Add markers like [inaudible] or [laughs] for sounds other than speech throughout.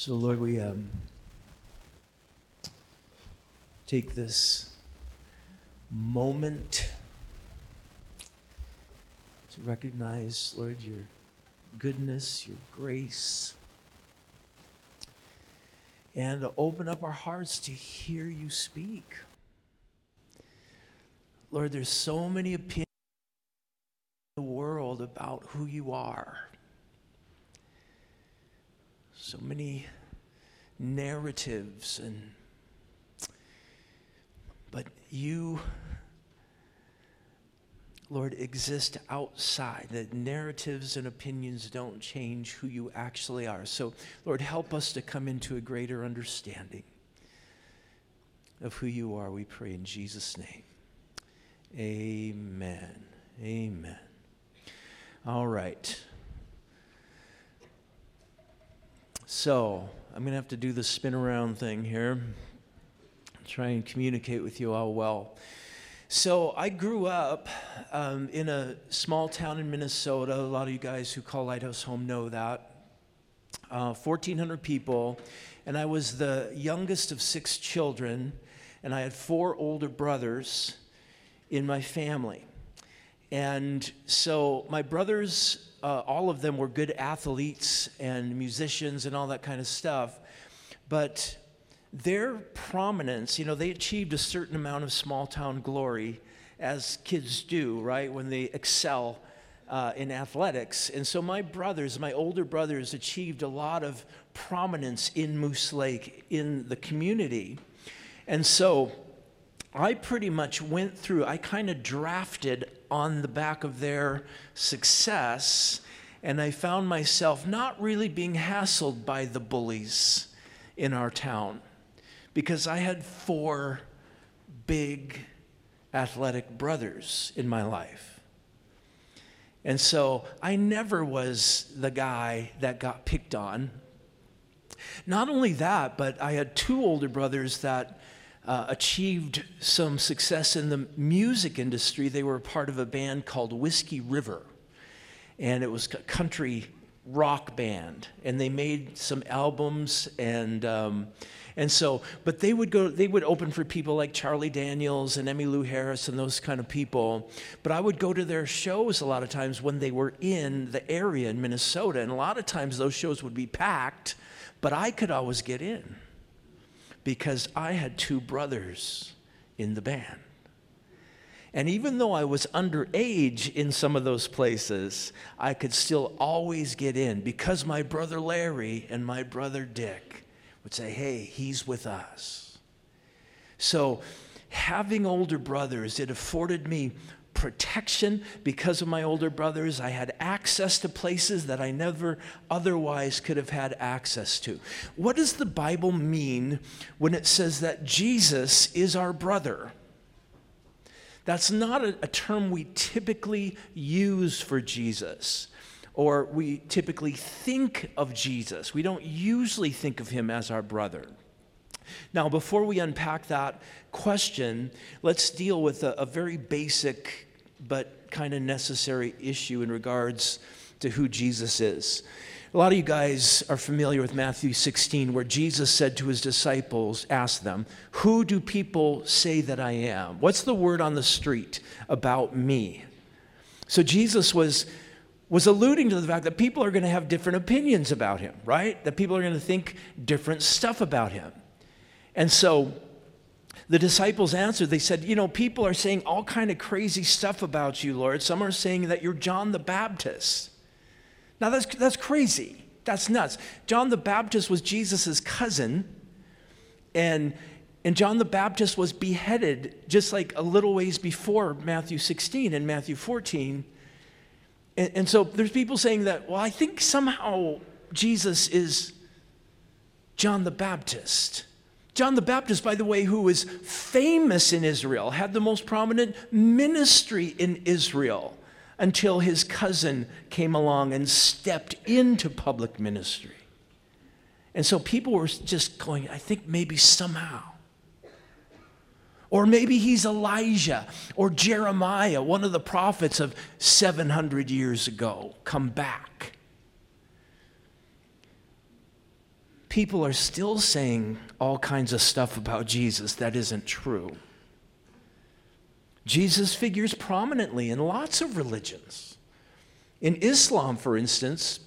So, Lord, we um, take this moment to recognize, Lord, your goodness, your grace, and to open up our hearts to hear you speak. Lord, there's so many opinions in the world about who you are. So many narratives and but you Lord, exist outside. That narratives and opinions don't change who you actually are. So, Lord, help us to come into a greater understanding of who you are, we pray in Jesus' name. Amen. Amen. All right. So, I'm going to have to do the spin around thing here. Try and communicate with you all well. So, I grew up um, in a small town in Minnesota. A lot of you guys who call Lighthouse home know that. Uh, 1,400 people, and I was the youngest of six children, and I had four older brothers in my family. And so my brothers uh, all of them were good athletes and musicians and all that kind of stuff. But their prominence, you know, they achieved a certain amount of small town glory, as kids do, right, when they excel uh, in athletics. And so my brothers, my older brothers, achieved a lot of prominence in Moose Lake, in the community. And so I pretty much went through, I kind of drafted on the back of their success, and I found myself not really being hassled by the bullies in our town because I had four big athletic brothers in my life. And so I never was the guy that got picked on. Not only that, but I had two older brothers that uh, achieved some success in the music industry. They were part of a band called Whiskey River, and it was a country rock band, and they made some albums and. Um, and so, but they would go, they would open for people like Charlie Daniels and Emmylou Harris and those kind of people. But I would go to their shows a lot of times when they were in the area in Minnesota. And a lot of times those shows would be packed, but I could always get in because I had two brothers in the band. And even though I was underage in some of those places, I could still always get in because my brother Larry and my brother Dick would say, Hey, he's with us. So, having older brothers, it afforded me protection because of my older brothers. I had access to places that I never otherwise could have had access to. What does the Bible mean when it says that Jesus is our brother? That's not a, a term we typically use for Jesus or we typically think of Jesus. We don't usually think of him as our brother. Now, before we unpack that question, let's deal with a, a very basic but kind of necessary issue in regards to who Jesus is. A lot of you guys are familiar with Matthew 16, where Jesus said to his disciples, asked them, Who do people say that I am? What's the word on the street about me? So Jesus was, was alluding to the fact that people are going to have different opinions about him, right? That people are going to think different stuff about him. And so the disciples answered they said you know people are saying all kind of crazy stuff about you lord. Some are saying that you're john the baptist. Now that's, that's crazy. That's nuts. John the baptist was jesus' cousin and and john the baptist was beheaded just like a little ways before matthew 16 and matthew 14 and, and so there's people saying that well i think somehow jesus is john the baptist John the Baptist, by the way, who was famous in Israel, had the most prominent ministry in Israel until his cousin came along and stepped into public ministry. And so people were just going, I think maybe somehow. Or maybe he's Elijah or Jeremiah, one of the prophets of 700 years ago, come back. People are still saying all kinds of stuff about Jesus that isn't true. Jesus figures prominently in lots of religions. In Islam, for instance,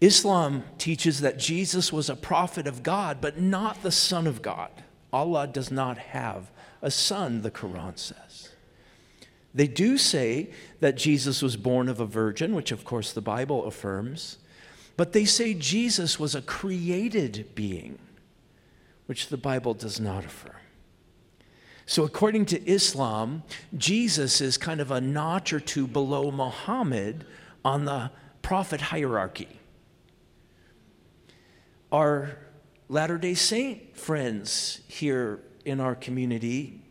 Islam teaches that Jesus was a prophet of God, but not the Son of God. Allah does not have a son, the Quran says. They do say that Jesus was born of a virgin, which of course the Bible affirms, but they say Jesus was a created being, which the Bible does not affirm. So, according to Islam, Jesus is kind of a notch or two below Muhammad on the prophet hierarchy. Our Latter day Saint friends here in our community,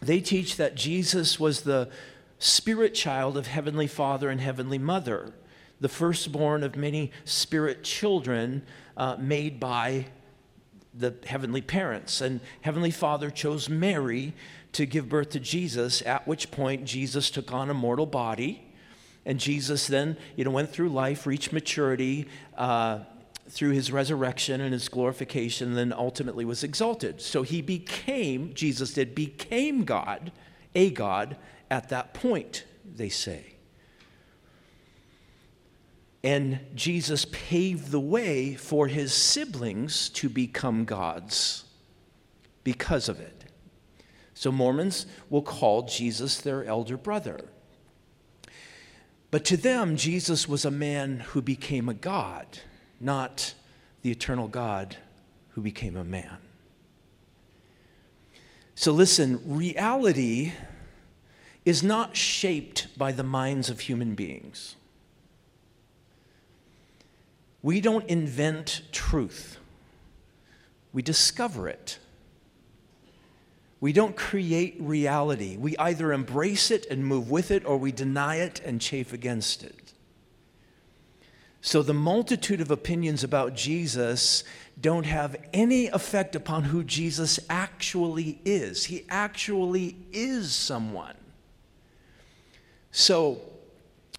they teach that Jesus was the spirit child of Heavenly Father and Heavenly Mother, the firstborn of many spirit children uh, made by the heavenly parents. And Heavenly Father chose Mary to give birth to Jesus, at which point Jesus took on a mortal body. And Jesus then, you know, went through life, reached maturity uh, through his resurrection and his glorification, and then ultimately was exalted. So he became, Jesus did, became God, a God, at that point, they say. And Jesus paved the way for his siblings to become gods because of it. So Mormons will call Jesus their elder brother. But to them, Jesus was a man who became a God, not the eternal God who became a man. So listen, reality is not shaped by the minds of human beings. We don't invent truth, we discover it. We don't create reality. We either embrace it and move with it, or we deny it and chafe against it. So the multitude of opinions about Jesus don't have any effect upon who Jesus actually is. He actually is someone. So,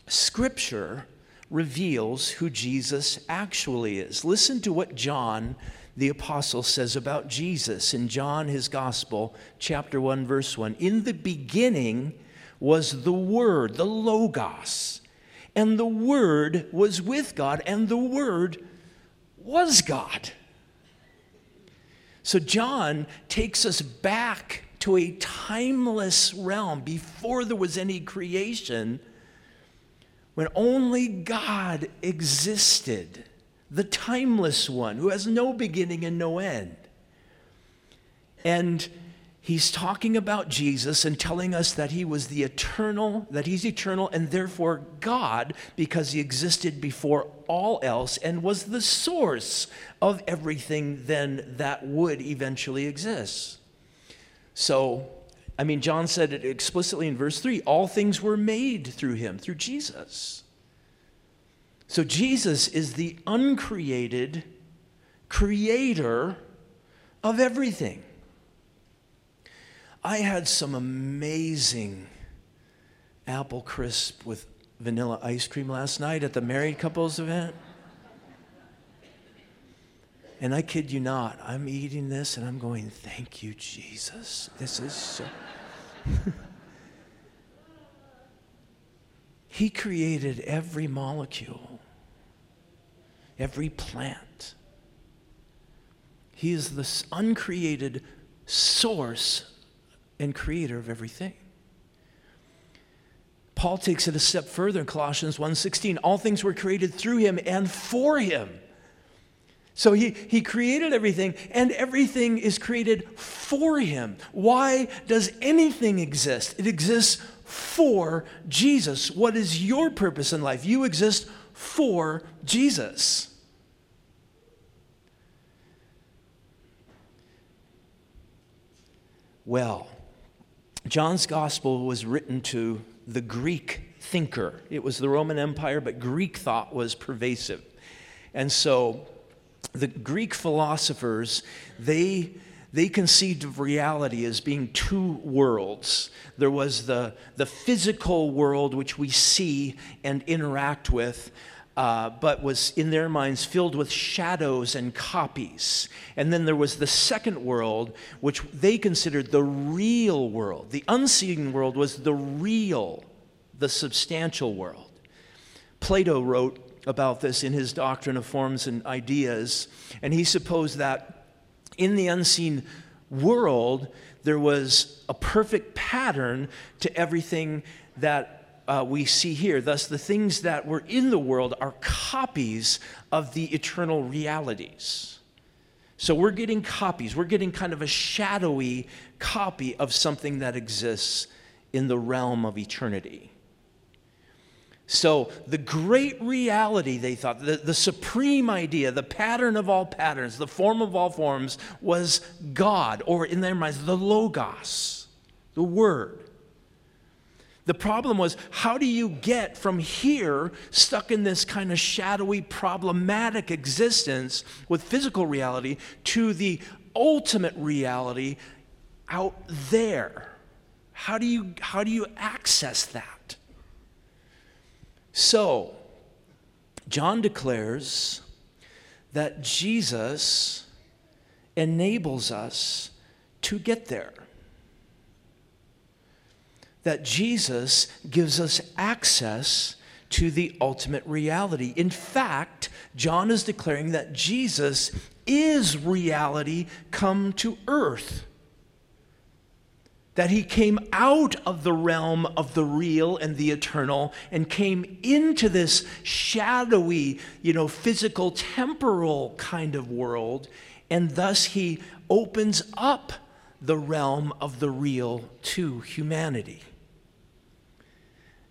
Scripture reveals who Jesus actually is. Listen to what John the apostle says about Jesus in John, his gospel, chapter 1, verse 1. In the beginning was the Word, the Logos, and the Word was with God, and the Word was God. So John takes us back to a timeless realm before there was any creation when only God existed, the timeless one who has no beginning and no end. And he's talking about Jesus and telling us that he was the eternal, that he's eternal and therefore God because he existed before all else and was the source of everything then that would eventually exist. So I mean, John said it explicitly in verse 3 all things were made through him, through Jesus. So Jesus is the uncreated creator of everything. I had some amazing apple crisp with vanilla ice cream last night at the married couples event. And I kid you not, I'm eating this and I'm going, thank you, Jesus. This is so. [laughs] he created every molecule, every plant. He is the uncreated source and creator of everything. Paul takes it a step further in Colossians 1:16. All things were created through him and for him. So he, he created everything, and everything is created for him. Why does anything exist? It exists for Jesus. What is your purpose in life? You exist for Jesus. Well, John's gospel was written to the Greek thinker. It was the Roman Empire, but Greek thought was pervasive. And so the Greek philosophers, they, they conceived of reality as being two worlds. There was the, the physical world, which we see and interact with, uh, but was in their minds filled with shadows and copies. And then there was the second world, which they considered the real world. The unseen world was the real, the substantial world. Plato wrote about this in his Doctrine of Forms and Ideas, and he supposed that in the unseen world, there was a perfect pattern to everything that uh, we see here. Thus, the things that were in the world are copies of the eternal realities. So we're getting copies. We're getting kind of a shadowy copy of something that exists in the realm of eternity. So, the great reality, they thought, the, the supreme idea, the pattern of all patterns, the form of all forms, was God, or in their minds, the Logos, the Word. The problem was, how do you get from here, stuck in this kind of shadowy, problematic existence with physical reality, to the ultimate reality out there? How do you, how do you access that? So, John declares that Jesus enables us to get there that Jesus gives us access to the ultimate reality. In fact, John is declaring that Jesus is reality come to earth. That he came out of the realm of the real and the eternal and came into this shadowy, you know, physical, temporal kind of world. And thus he opens up the realm of the real to humanity.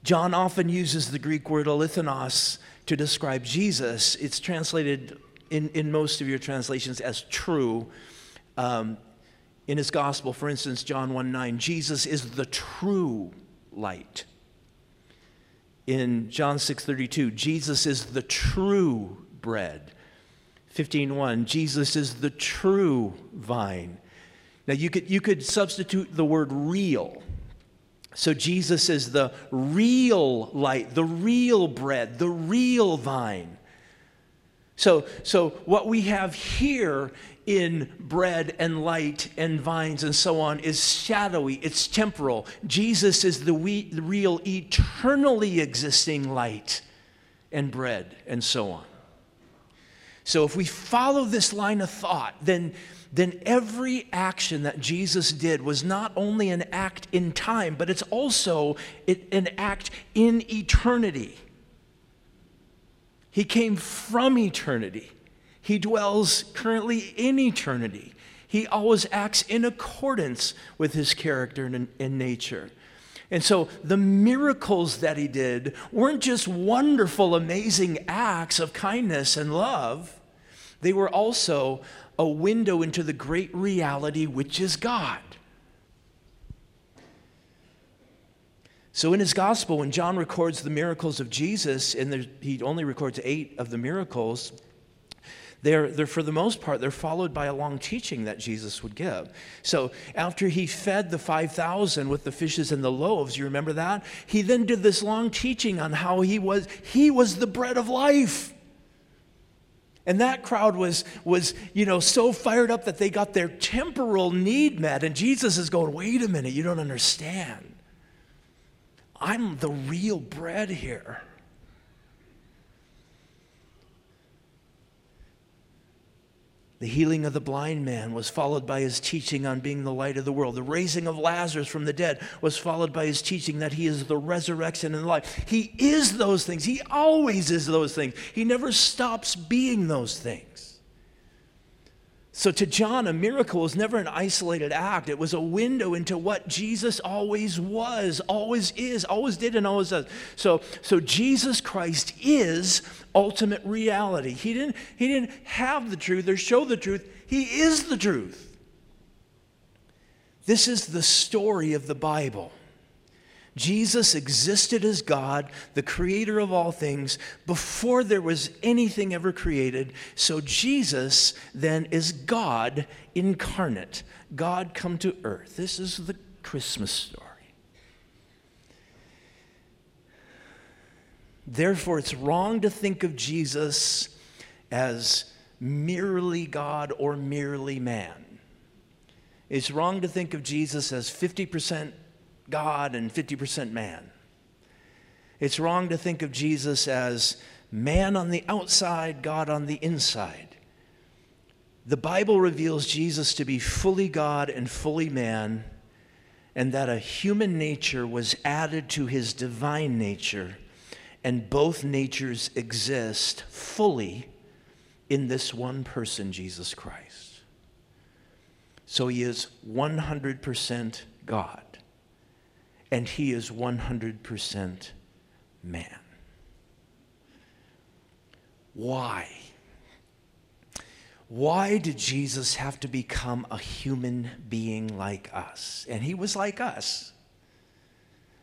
John often uses the Greek word alithos to describe Jesus. It's translated in, in most of your translations as true. Um, in his gospel, for instance, John 1 9, Jesus is the true light. In John 6 32, Jesus is the true bread. 15:1 Jesus is the true vine. Now you could you could substitute the word real so Jesus is the real light, the real bread, the real vine. So, so what we have here in bread and light and vines and so on is shadowy, it's temporal. Jesus is the, we, the real eternally existing light and bread and so on. So if we follow this line of thought, then then every action that Jesus did was not only an act in time, but it's also an act in eternity. He came from eternity. He dwells currently in eternity. He always acts in accordance with his character and, and nature. And so the miracles that he did weren't just wonderful, amazing acts of kindness and love, they were also a window into the great reality, which is God. So, in his gospel, when John records the miracles of Jesus, and he only records eight of the miracles, they're, they're, for the most part, they're followed by a long teaching that Jesus would give. So, after he fed the 5,000 with the fishes and the loaves, you remember that? He then did this long teaching on how he was, he was the bread of life. And that crowd was, was, you know, so fired up that they got their temporal need met. And Jesus is going, wait a minute, you don't understand. I'm the real bread here. The healing of the blind man was followed by his teaching on being the light of the world. The raising of Lazarus from the dead was followed by his teaching that he is the resurrection and life. He is those things. He always is those things. He never stops being those things. So, to John, a miracle was never an isolated act. It was a window into what Jesus always was, always is, always did, and always does. So, so Jesus Christ is ultimate reality. He didn't, he didn't have the truth or show the truth, He is the truth. This is the story of the Bible. Jesus existed as God, the creator of all things, before there was anything ever created. So Jesus then is God incarnate, God come to earth. This is the Christmas story. Therefore, it's wrong to think of Jesus as merely God or merely man. It's wrong to think of Jesus as 50% God and 50% man. It's wrong to think of Jesus as man on the outside, God on the inside. The Bible reveals Jesus to be fully God and fully man, and that a human nature was added to his divine nature, and both natures exist fully in this one person, Jesus Christ. So he is 100% God, and he is 100% man. Why? Why did Jesus have to become a human being like us? And he was like us.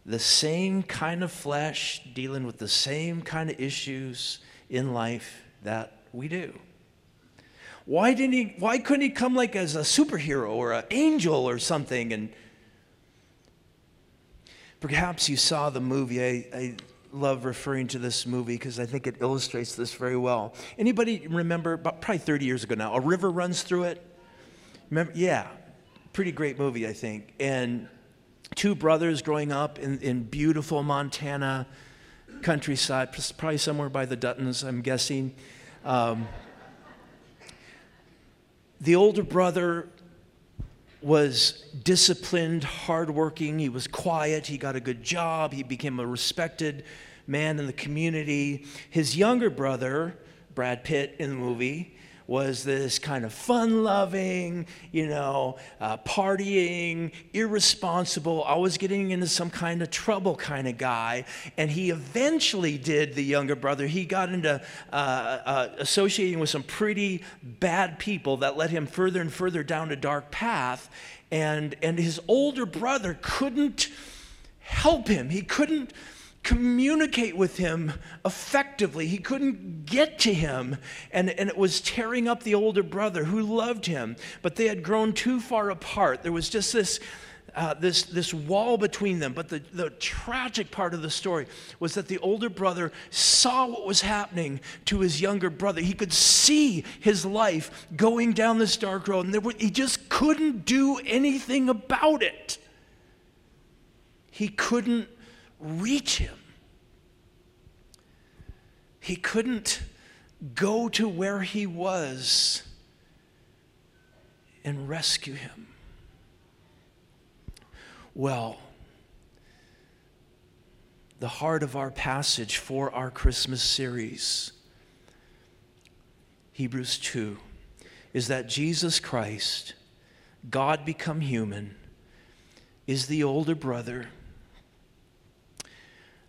The same kind of flesh, dealing with the same kind of issues in life that we do. Why didn't he why couldn't he come like as a superhero or an angel or something and perhaps you saw the movie I, I love referring to this movie because I think it illustrates this very well. Anybody remember, about probably 30 years ago now, A River Runs Through It? Remember? Yeah, pretty great movie, I think. And two brothers growing up in, in beautiful Montana countryside, probably somewhere by the Duttons, I'm guessing. Um, the older brother was disciplined, hardworking. He was quiet. He got a good job. He became a respected man in the community. His younger brother, Brad Pitt in the movie, was this kind of fun loving, you know, uh, partying, irresponsible, always getting into some kind of trouble kind of guy. And he eventually did, the younger brother, he got into uh, uh, associating with some pretty bad people that led him further and further down a dark path. And, and his older brother couldn't help him. He couldn't communicate with him effectively. He couldn't get to him, and, and it was tearing up the older brother who loved him, but they had grown too far apart. There was just this. Uh, this, this wall between them. But the, the tragic part of the story was that the older brother saw what was happening to his younger brother. He could see his life going down this dark road, and were, he just couldn't do anything about it. He couldn't reach him. He couldn't go to where he was and rescue him. Well, the heart of our passage for our Christmas series, Hebrews 2, is that Jesus Christ, God become human, is the older brother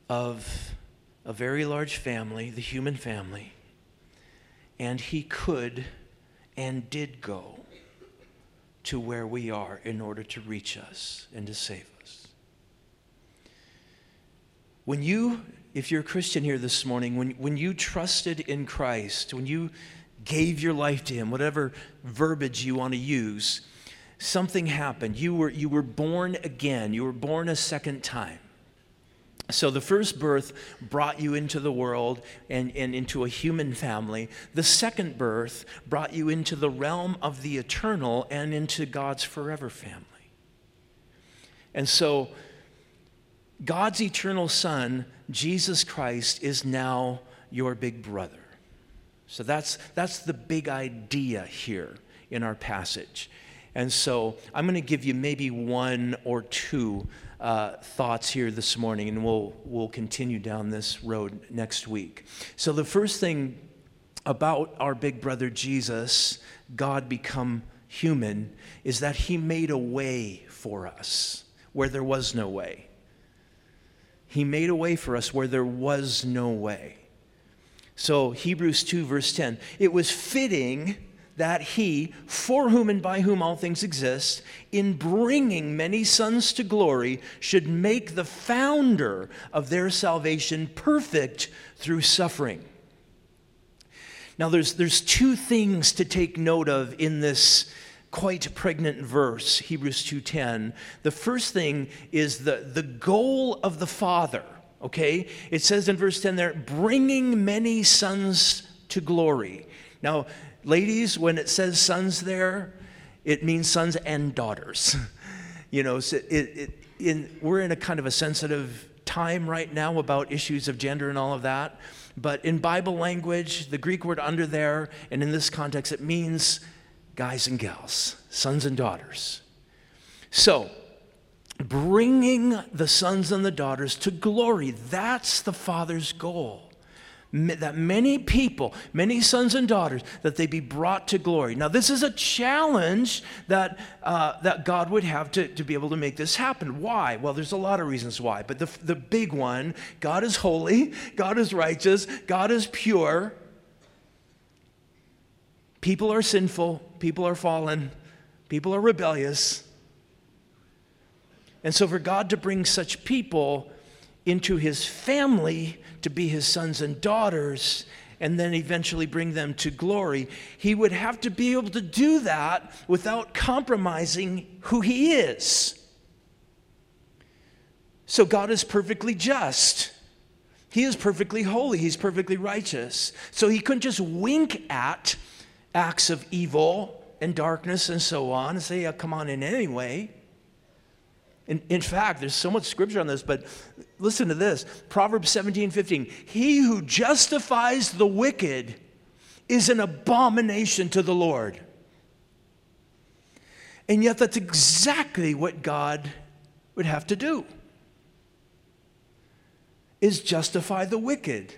of a very large family, the human family, and he could and did go to where we are in order to reach us and to save us. When you, if you're a Christian here this morning, when, when you trusted in Christ, when you gave your life to Him, whatever verbiage you want to use, something happened. You were, you were born again, you were born a second time. So, the first birth brought you into the world and, and into a human family. The second birth brought you into the realm of the eternal and into God's forever family. And so, God's eternal Son, Jesus Christ, is now your big brother. So, that's, that's the big idea here in our passage. And so, I'm going to give you maybe one or two uh, thoughts here this morning, and we'll, we'll continue down this road next week. So, the first thing about our big brother Jesus, God become human, is that he made a way for us where there was no way. He made a way for us where there was no way. So, Hebrews 2, verse 10, it was fitting that he, for whom and by whom all things exist, in bringing many sons to glory, should make the founder of their salvation perfect through suffering. Now, there's, there's two things to take note of in this quite pregnant verse, Hebrews 2.10. The first thing is the, the goal of the Father okay? It says in verse 10 there, bringing many sons to glory. Now, ladies, when it says sons there, it means sons and daughters. [laughs] you know, so it, it, in, we're in a kind of a sensitive time right now about issues of gender and all of that. But in Bible language, the Greek word under there, and in this context, it means guys and gals, sons and daughters. So, bringing the sons and the daughters to glory, that's the Father's goal that many people, many sons and daughters, that they be brought to glory. Now, this is a challenge that, uh, that God would have to, to be able to make this happen. Why? Well, there's a lot of reasons why, but the, the big one God is holy, God is righteous, God is pure. People are sinful, people are fallen, people are rebellious. And so, for God to bring such people into his family, to be his sons and daughters and then eventually bring them to glory. He would have to be able to do that without compromising who he is. So God is perfectly just. He is perfectly holy. He's perfectly righteous. So he couldn't just wink at acts of evil and darkness and so on and say, come on in anyway. In, in fact, there's so much scripture on this, but listen to this Proverbs 17 15. He who justifies the wicked is an abomination to the Lord. And yet, that's exactly what God would have to do is justify the wicked.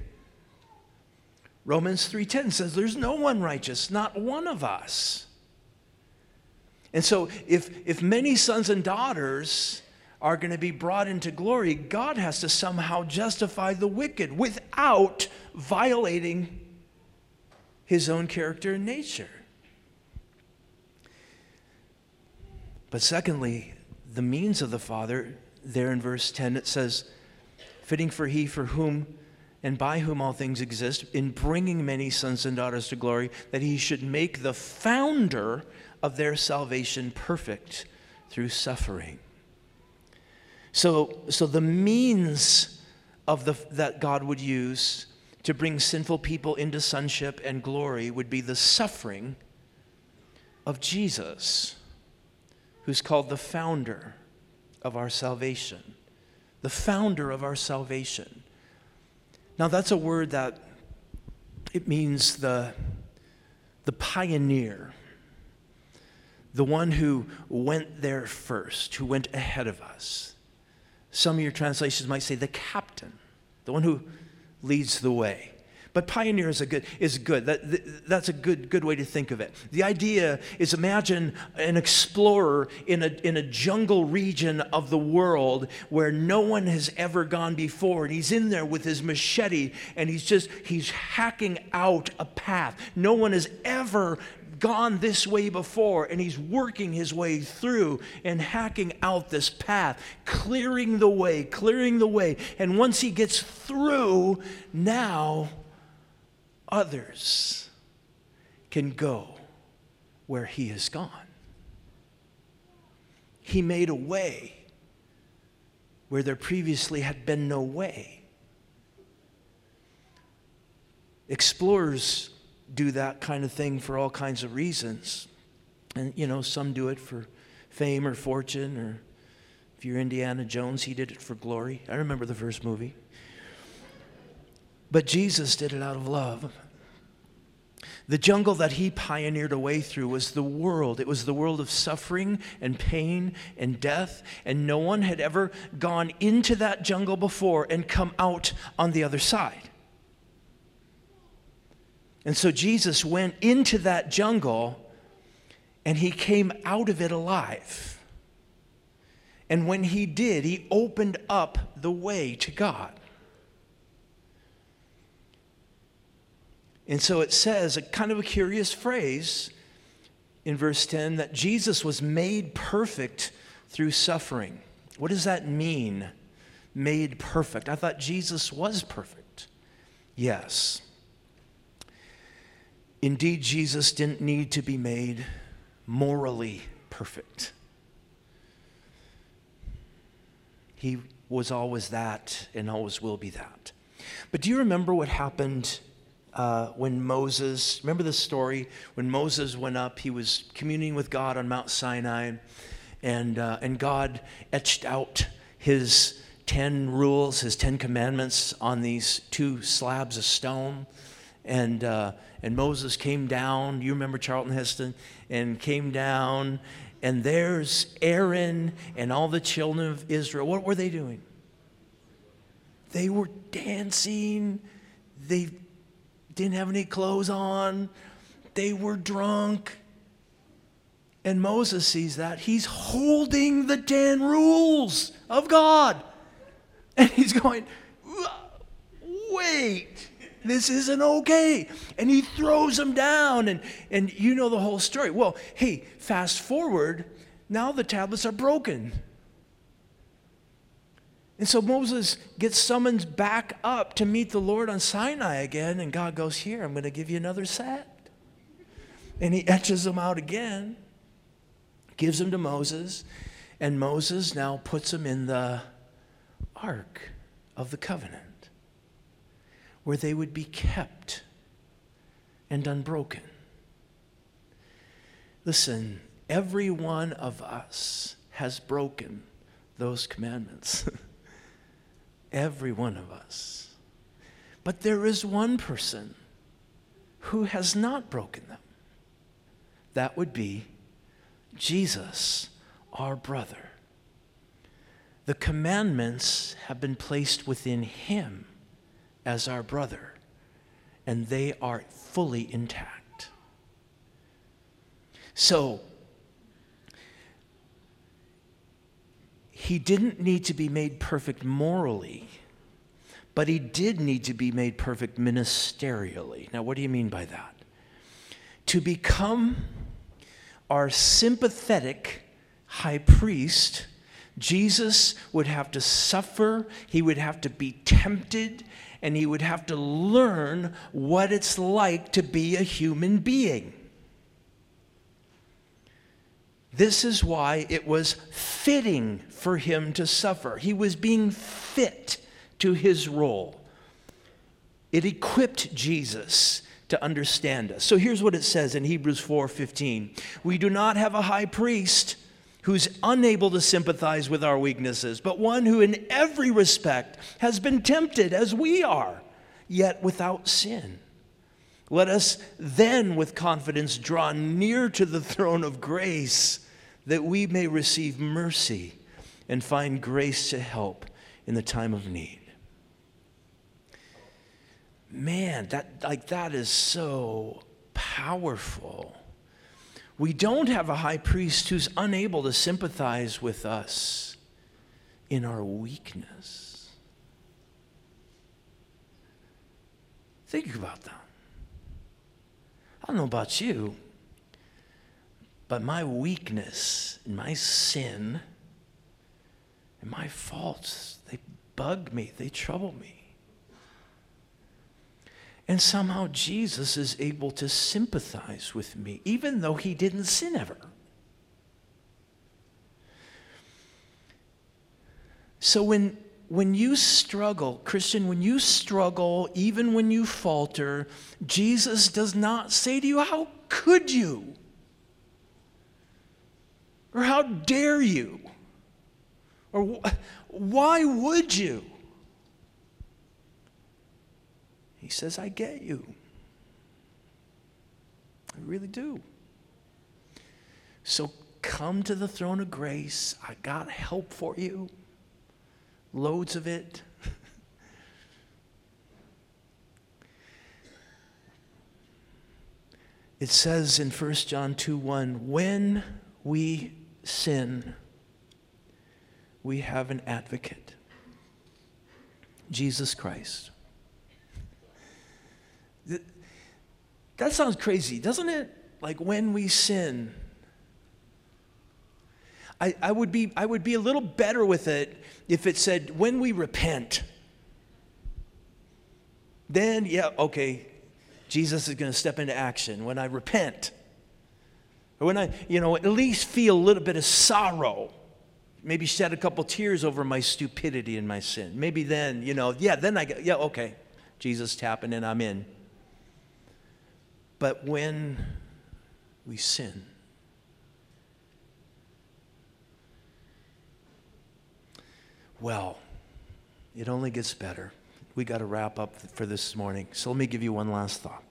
Romans 3:10 says there's no one righteous, not one of us. And so, if, if many sons and daughters are going to be brought into glory, God has to somehow justify the wicked without violating his own character and nature. But secondly, the means of the Father, there in verse 10, it says, fitting for he for whom and by whom all things exist, in bringing many sons and daughters to glory, that he should make the founder of their salvation perfect through suffering. So, so the means of the, that God would use to bring sinful people into sonship and glory would be the suffering of Jesus, who's called the founder of our salvation. The founder of our salvation. Now, that's a word that it means the, the pioneer the one who went there first, who went ahead of us. Some of your translations might say the captain, the one who leads the way. But pioneer is a good is good. That, that's a good good way to think of it. The idea is imagine an explorer in a in a jungle region of the world where no one has ever gone before, and he's in there with his machete and he's just he's hacking out a path. No one has ever gone this way before, and he's working his way through and hacking out this path, clearing the way, clearing the way. And once he gets through, now others can go where he has gone. He made a way where there previously had been no way. Explorers do that kind of thing for all kinds of reasons. And, you know, some do it for fame or fortune, or if you're Indiana Jones, he did it for glory. I remember the first movie. But Jesus did it out of love. The jungle that he pioneered a way through was the world. It was the world of suffering and pain and death, and no one had ever gone into that jungle before and come out on the other side. And so Jesus went into that jungle and he came out of it alive. And when he did, he opened up the way to God. And so it says a kind of a curious phrase in verse 10 that Jesus was made perfect through suffering. What does that mean? Made perfect. I thought Jesus was perfect. Yes. Indeed, Jesus didn't need to be made morally perfect. He was always that and always will be that. But do you remember what happened uh, when Moses, remember the story? When Moses went up, he was communing with God on Mount Sinai, and, uh, and God etched out his 10 rules, his 10 commandments on these two slabs of stone. And, uh, and Moses came down, you remember Charlton Heston, and came down, and there's Aaron and all the children of Israel. What were they doing? They were dancing. They didn't have any clothes on. They were drunk. And Moses sees that. He's holding the 10 rules of God. And he's going, wait, this isn't okay. And he throws them down. And, and you know the whole story. Well, hey, fast forward. Now the tablets are broken. And so Moses gets summoned back up to meet the Lord on Sinai again, and God goes, Here, I'm going to give you another set. And he etches them out again, gives them to Moses, and Moses now puts them in the ark of the covenant, where they would be kept and unbroken. Listen, every one of us has broken those commandments. [laughs] Every one of us. But there is one person who has not broken them. That would be Jesus, our brother. The commandments have been placed within him as our brother, and they are fully intact. So, he didn't need to be made perfect morally, but he did need to be made perfect ministerially. Now, what do you mean by that? To become our sympathetic high priest, Jesus would have to suffer, he would have to be tempted, and he would have to learn what it's like to be a human being. This is why it was fitting for him to suffer. He was being fit to his role. It equipped Jesus to understand us. So here's what it says in Hebrews 4:15. We do not have a high priest who's unable to sympathize with our weaknesses, but one who in every respect has been tempted as we are, yet without sin. Let us then with confidence draw near to the throne of grace that we may receive mercy and find grace to help in the time of need. Man, that like that is so powerful. We don't have a high priest who's unable to sympathize with us in our weakness. Think about that. I don't know about you, but my weakness and my sin and my faults, they bug me, they trouble me. And somehow Jesus is able to sympathize with me, even though he didn't sin ever. So when, when you struggle, Christian, when you struggle, even when you falter, Jesus does not say to you, How could you? Or how dare you? Or why would you? He says, I get you. I really do. So come to the throne of grace. I got help for you, loads of it. [laughs] it says in 1 John 2 1, when we sin, we have an advocate Jesus Christ. That sounds crazy, doesn't it? Like when we sin. I, I, would be, I would be a little better with it if it said, when we repent. Then, yeah, okay, Jesus is going to step into action. When I repent, or when I, you know, at least feel a little bit of sorrow maybe shed a couple tears over my stupidity and my sin. Maybe then, you know, yeah, then I get, yeah, okay, Jesus tapping in, I'm in. But when we sin, well, it only gets better. We got to wrap up for this morning. So let me give you one last thought.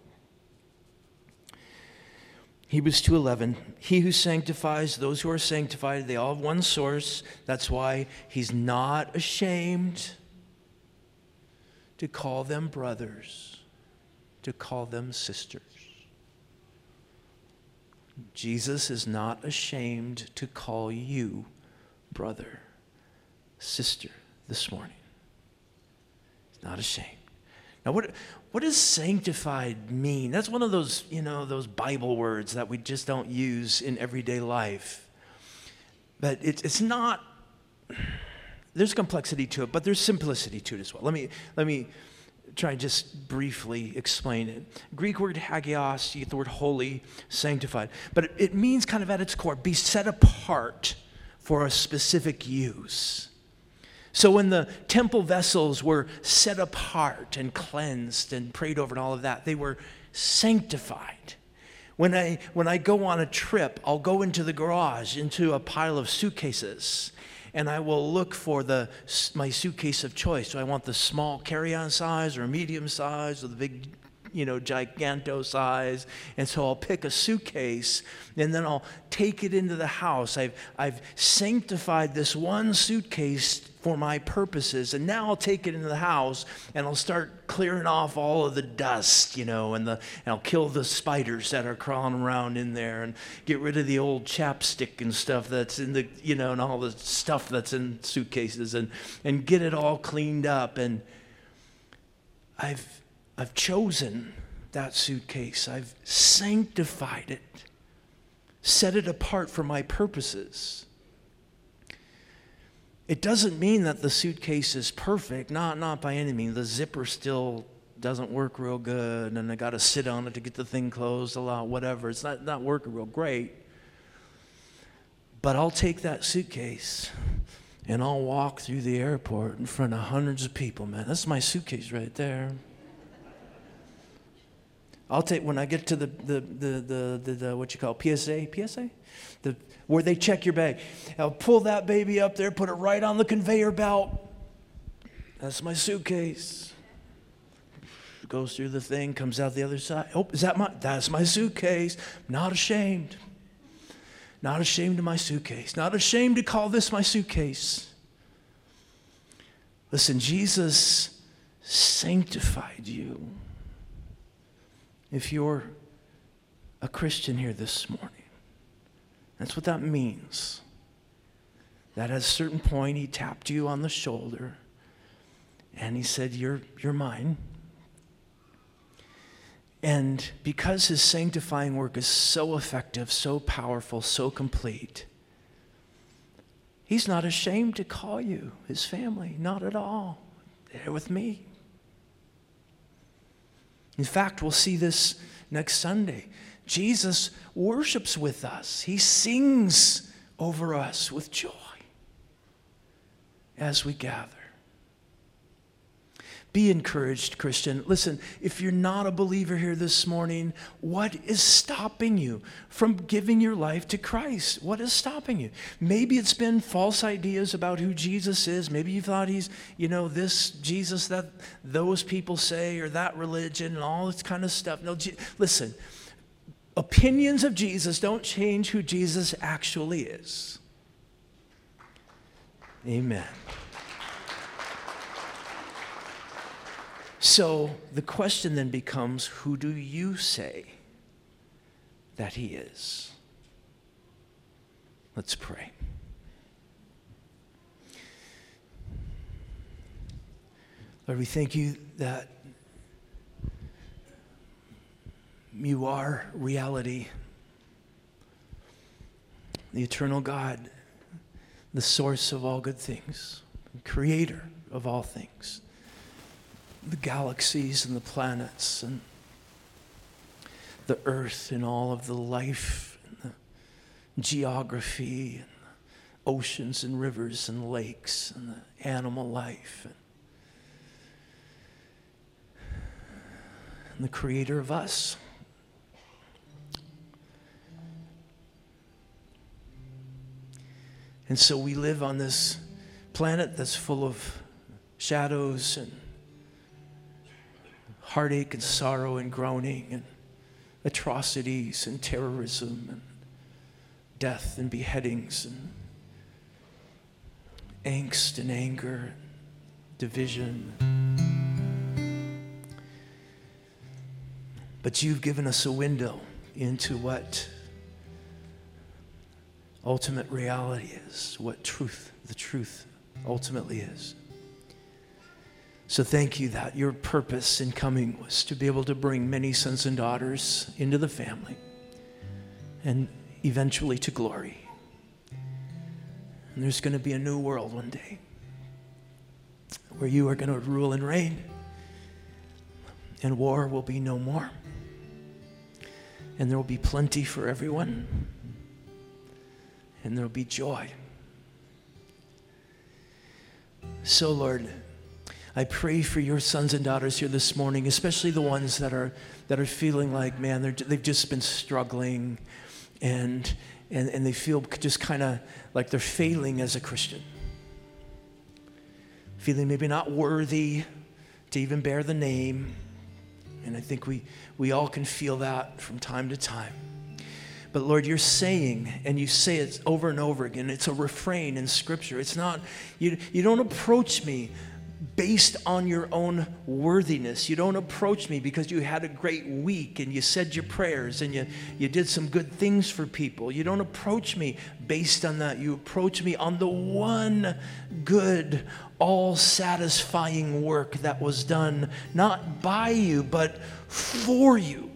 Hebrews 2:11 He who sanctifies those who are sanctified they all have one source that's why he's not ashamed to call them brothers to call them sisters Jesus is not ashamed to call you brother sister this morning he's not ashamed now what what does sanctified mean? That's one of those, you know, those Bible words that we just don't use in everyday life. But it, it's not, there's complexity to it, but there's simplicity to it as well. Let me, let me try and just briefly explain it. Greek word hagios, you get the word holy, sanctified, but it, it means kind of at its core, be set apart for a specific use. So when the temple vessels were set apart and cleansed and prayed over and all of that, they were sanctified. When I, when I go on a trip, I'll go into the garage, into a pile of suitcases, and I will look for the, my suitcase of choice. Do I want the small carry on size or medium size or the big you know, giganto size. And so I'll pick a suitcase and then I'll take it into the house. I've, I've sanctified this one suitcase for my purposes. And now I'll take it into the house and I'll start clearing off all of the dust, you know, and, the, and I'll kill the spiders that are crawling around in there and get rid of the old chapstick and stuff that's in the, you know, and all the stuff that's in suitcases and, and get it all cleaned up. And I've, I've chosen that suitcase, I've sanctified it, set it apart for my purposes. It doesn't mean that the suitcase is perfect, not, not by any means. The zipper still doesn't work real good, and I got to sit on it to get the thing closed a lot, whatever. It's not, not working real great. But I'll take that suitcase and I'll walk through the airport in front of hundreds of people, man. That's my suitcase right there. I'll take when I get to the the the the, the, the what you call PSA PSA, the where they check your bag. I'll pull that baby up there, put it right on the conveyor belt. That's my suitcase. Goes through the thing, comes out the other side. Oh, is that my? That's my suitcase. Not ashamed. Not ashamed of my suitcase. Not ashamed to call this my suitcase. Listen, Jesus sanctified you if you're a Christian here this morning. That's what that means. That at a certain point, he tapped you on the shoulder and he said, You're, you're mine. And because his sanctifying work is so effective, so powerful, so complete, he's not ashamed to call you his family, not at all. There with me. In fact, we'll see this next Sunday. Jesus worships with us, he sings over us with joy as we gather. Be encouraged, Christian. Listen, if you're not a believer here this morning, what is stopping you from giving your life to Christ? What is stopping you? Maybe it's been false ideas about who Jesus is. Maybe you thought he's, you know, this Jesus that those people say or that religion and all this kind of stuff. No, listen, opinions of Jesus don't change who Jesus actually is. Amen. So the question then becomes who do you say that he is? Let's pray. Lord, we thank you that you are reality, the eternal God, the source of all good things, creator of all things the galaxies and the planets and the earth and all of the life and the geography and the oceans and rivers and lakes and the animal life and, and the creator of us. And so we live on this planet that's full of shadows and heartache and sorrow and groaning and atrocities and terrorism and death and beheadings and angst and anger, and division. But you've given us a window into what ultimate reality is, what truth, the truth ultimately is. So thank you that your purpose in coming was to be able to bring many sons and daughters into the family and eventually to glory. And there's going to be a new world one day where you are going to rule and reign, and war will be no more. And there will be plenty for everyone and there'll be joy. So, Lord, I pray for your sons and daughters here this morning, especially the ones that are that are feeling like, man, they've just been struggling, and and and they feel just kind of like they're failing as a Christian, feeling maybe not worthy to even bear the name, and I think we we all can feel that from time to time. But Lord, you're saying, and you say it over and over again, it's a refrain in Scripture. It's not, you, you don't approach me based on your own worthiness. You don't approach me because you had a great week and you said your prayers and you, you did some good things for people. You don't approach me based on that. You approach me on the one good, all satisfying work that was done, not by you, but for you.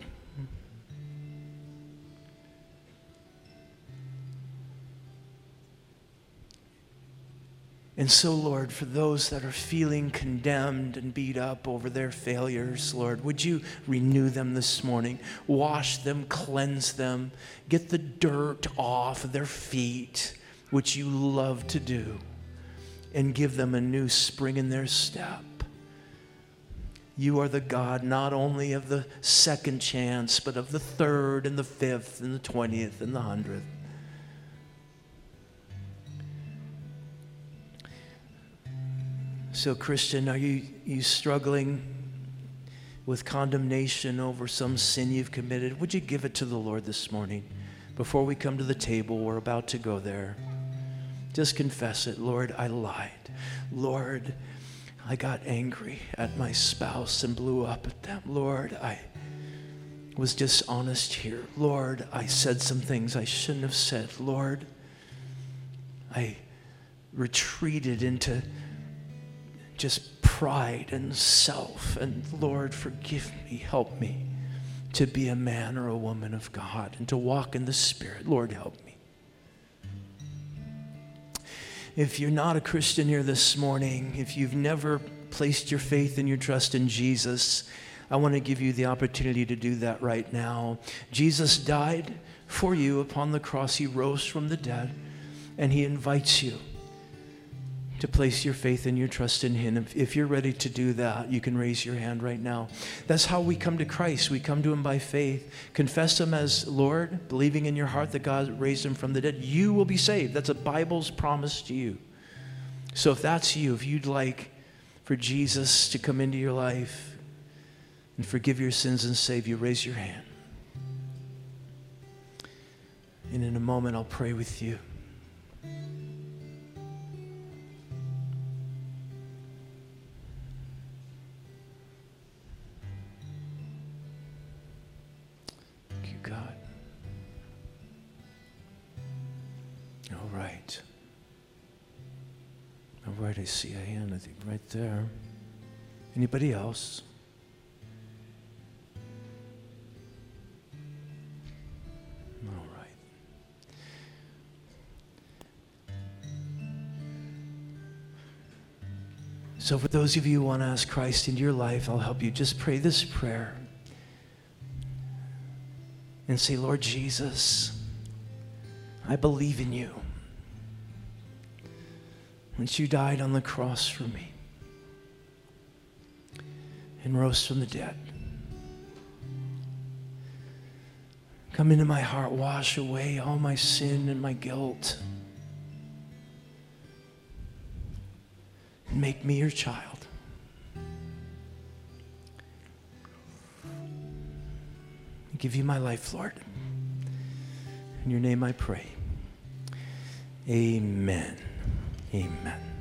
And so, Lord, for those that are feeling condemned and beat up over their failures, Lord, would you renew them this morning? Wash them, cleanse them, get the dirt off their feet, which you love to do, and give them a new spring in their step. You are the God not only of the second chance, but of the third and the fifth and the twentieth and the hundredth. So, Christian, are you, you struggling with condemnation over some sin you've committed? Would you give it to the Lord this morning? Before we come to the table, we're about to go there. Just confess it. Lord, I lied. Lord, I got angry at my spouse and blew up at them. Lord, I was dishonest here. Lord, I said some things I shouldn't have said. Lord, I retreated into just pride and self. And Lord, forgive me, help me to be a man or a woman of God and to walk in the Spirit. Lord, help me. If you're not a Christian here this morning, if you've never placed your faith and your trust in Jesus, I want to give you the opportunity to do that right now. Jesus died for you upon the cross, He rose from the dead, and He invites you to place your faith and your trust in Him. If, if, you're ready to do that, you can raise your hand right now. That's how we come to Christ. We come to Him by faith. Confess Him as Lord, believing in your heart that God raised Him from the dead. You will be saved. That's a Bible's promise to you. So if that's you, if you'd like for Jesus to come into your life and forgive your sins and save you, raise your hand. And in a moment, I'll pray with you. Right, I see a hand, I think, right there. Anybody else? All right. So, for those of you who want to ask Christ into your life, I'll help you. Just pray this prayer and say, Lord Jesus, I believe in you. Once you died on the cross for me and rose from the dead. Come into my heart, wash away all my sin and my guilt. And make me your child. Give you my life, Lord. In your name I pray. Amen. Amen.